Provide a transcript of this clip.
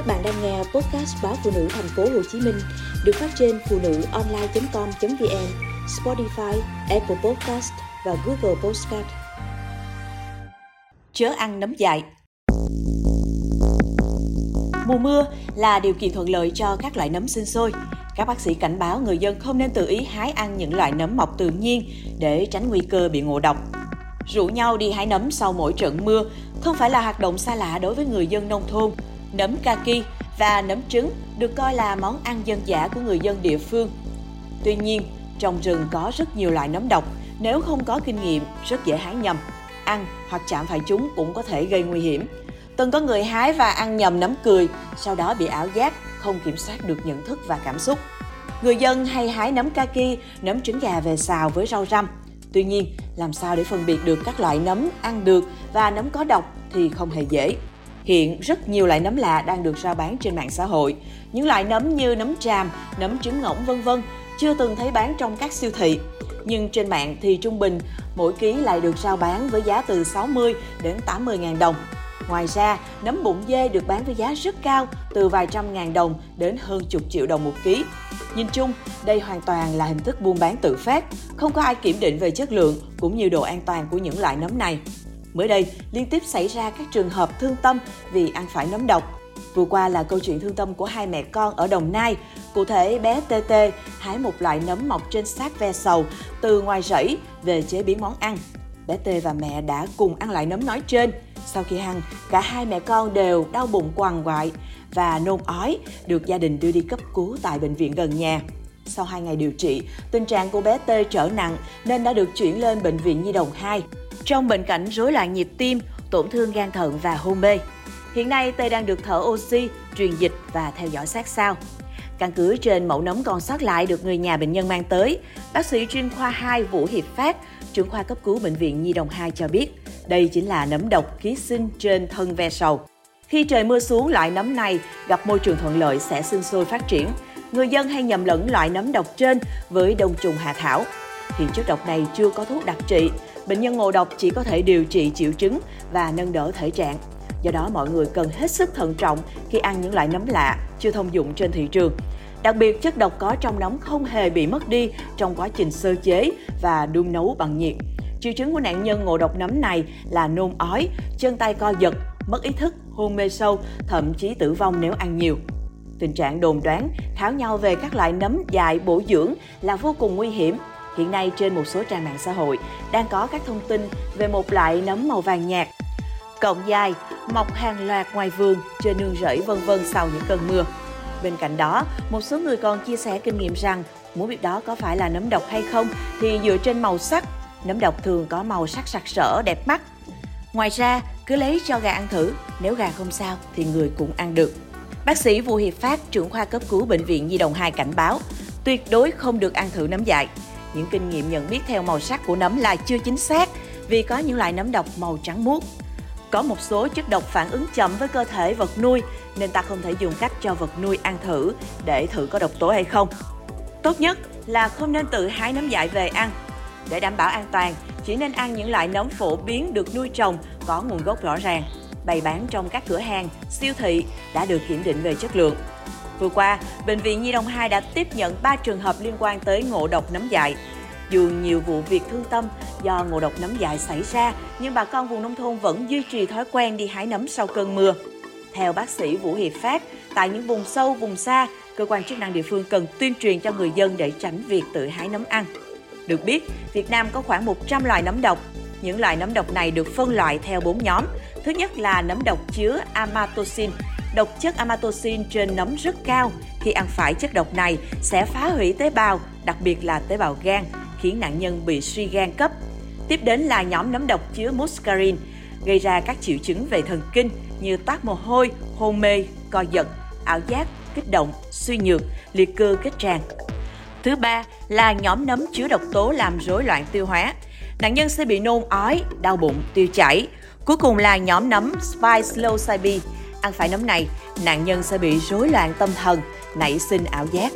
Các bạn đang nghe podcast báo phụ nữ thành phố Hồ Chí Minh được phát trên phụ nữ online.com.vn, Spotify, Apple Podcast và Google Podcast. Chớ ăn nấm dại Mùa mưa là điều kiện thuận lợi cho các loại nấm sinh sôi. Các bác sĩ cảnh báo người dân không nên tự ý hái ăn những loại nấm mọc tự nhiên để tránh nguy cơ bị ngộ độc. Rủ nhau đi hái nấm sau mỗi trận mưa không phải là hoạt động xa lạ đối với người dân nông thôn. Nấm kaki và nấm trứng được coi là món ăn dân dã của người dân địa phương. Tuy nhiên, trong rừng có rất nhiều loại nấm độc, nếu không có kinh nghiệm rất dễ hái nhầm. Ăn hoặc chạm phải chúng cũng có thể gây nguy hiểm. Từng có người hái và ăn nhầm nấm cười, sau đó bị ảo giác, không kiểm soát được nhận thức và cảm xúc. Người dân hay hái nấm kaki, nấm trứng gà về xào với rau răm. Tuy nhiên, làm sao để phân biệt được các loại nấm ăn được và nấm có độc thì không hề dễ. Hiện rất nhiều loại nấm lạ đang được rao bán trên mạng xã hội. Những loại nấm như nấm tràm, nấm trứng ngỗng vân vân chưa từng thấy bán trong các siêu thị. Nhưng trên mạng thì trung bình mỗi ký lại được rao bán với giá từ 60 đến 80 ngàn đồng. Ngoài ra, nấm bụng dê được bán với giá rất cao, từ vài trăm ngàn đồng đến hơn chục triệu đồng một ký. Nhìn chung, đây hoàn toàn là hình thức buôn bán tự phát, không có ai kiểm định về chất lượng cũng như độ an toàn của những loại nấm này. Mới đây, liên tiếp xảy ra các trường hợp thương tâm vì ăn phải nấm độc. Vừa qua là câu chuyện thương tâm của hai mẹ con ở Đồng Nai. Cụ thể, bé TT hái một loại nấm mọc trên xác ve sầu từ ngoài rẫy về chế biến món ăn. Bé T và mẹ đã cùng ăn lại nấm nói trên. Sau khi ăn, cả hai mẹ con đều đau bụng quằn quại và nôn ói, được gia đình đưa đi cấp cứu tại bệnh viện gần nhà. Sau 2 ngày điều trị, tình trạng của bé T trở nặng nên đã được chuyển lên bệnh viện Nhi đồng 2 trong bệnh cảnh rối loạn nhịp tim, tổn thương gan thận và hôn mê. Hiện nay T đang được thở oxy, truyền dịch và theo dõi sát sao. Căn cứ trên mẫu nấm còn sót lại được người nhà bệnh nhân mang tới, bác sĩ chuyên khoa 2 Vũ Hiệp Phát, trưởng khoa cấp cứu bệnh viện Nhi đồng 2 cho biết, đây chính là nấm độc ký sinh trên thân ve sầu. Khi trời mưa xuống, loại nấm này gặp môi trường thuận lợi sẽ sinh sôi phát triển. Người dân hay nhầm lẫn loại nấm độc trên với đông trùng hạ thảo. Hiện chất độc này chưa có thuốc đặc trị, bệnh nhân ngộ độc chỉ có thể điều trị triệu chứng và nâng đỡ thể trạng. Do đó mọi người cần hết sức thận trọng khi ăn những loại nấm lạ chưa thông dụng trên thị trường. Đặc biệt chất độc có trong nấm không hề bị mất đi trong quá trình sơ chế và đun nấu bằng nhiệt. Triệu chứng của nạn nhân ngộ độc nấm này là nôn ói, chân tay co giật, mất ý thức, hôn mê sâu, thậm chí tử vong nếu ăn nhiều. Tình trạng đồn đoán, tháo nhau về các loại nấm dại bổ dưỡng là vô cùng nguy hiểm. Hiện nay trên một số trang mạng xã hội đang có các thông tin về một loại nấm màu vàng nhạt, cọng dài, mọc hàng loạt ngoài vườn, trên nương rẫy vân vân sau những cơn mưa. Bên cạnh đó, một số người còn chia sẻ kinh nghiệm rằng muốn biết đó có phải là nấm độc hay không thì dựa trên màu sắc, nấm độc thường có màu sắc sặc sỡ, đẹp mắt. Ngoài ra, cứ lấy cho gà ăn thử, nếu gà không sao thì người cũng ăn được. Bác sĩ Vũ Hiệp Phát, trưởng khoa cấp cứu bệnh viện Di đồng 2 cảnh báo, tuyệt đối không được ăn thử nấm dại. Những kinh nghiệm nhận biết theo màu sắc của nấm là chưa chính xác vì có những loại nấm độc màu trắng muốt. Có một số chất độc phản ứng chậm với cơ thể vật nuôi nên ta không thể dùng cách cho vật nuôi ăn thử để thử có độc tố hay không. Tốt nhất là không nên tự hái nấm dại về ăn. Để đảm bảo an toàn, chỉ nên ăn những loại nấm phổ biến được nuôi trồng có nguồn gốc rõ ràng, bày bán trong các cửa hàng, siêu thị đã được kiểm định về chất lượng. Vừa qua, Bệnh viện Nhi đồng 2 đã tiếp nhận 3 trường hợp liên quan tới ngộ độc nấm dại. Dù nhiều vụ việc thương tâm do ngộ độc nấm dại xảy ra, nhưng bà con vùng nông thôn vẫn duy trì thói quen đi hái nấm sau cơn mưa. Theo bác sĩ Vũ Hiệp Phát, tại những vùng sâu, vùng xa, cơ quan chức năng địa phương cần tuyên truyền cho người dân để tránh việc tự hái nấm ăn. Được biết, Việt Nam có khoảng 100 loài nấm độc. Những loại nấm độc này được phân loại theo 4 nhóm. Thứ nhất là nấm độc chứa amatoxin, độc chất amatoxin trên nấm rất cao. Khi ăn phải chất độc này sẽ phá hủy tế bào, đặc biệt là tế bào gan, khiến nạn nhân bị suy gan cấp. Tiếp đến là nhóm nấm độc chứa muscarin, gây ra các triệu chứng về thần kinh như toát mồ hôi, hôn mê, co giật, ảo giác, kích động, suy nhược, liệt cơ kết tràng. Thứ ba là nhóm nấm chứa độc tố làm rối loạn tiêu hóa. Nạn nhân sẽ bị nôn ói, đau bụng, tiêu chảy. Cuối cùng là nhóm nấm Spice Ăn phải nấm này, nạn nhân sẽ bị rối loạn tâm thần, nảy sinh ảo giác.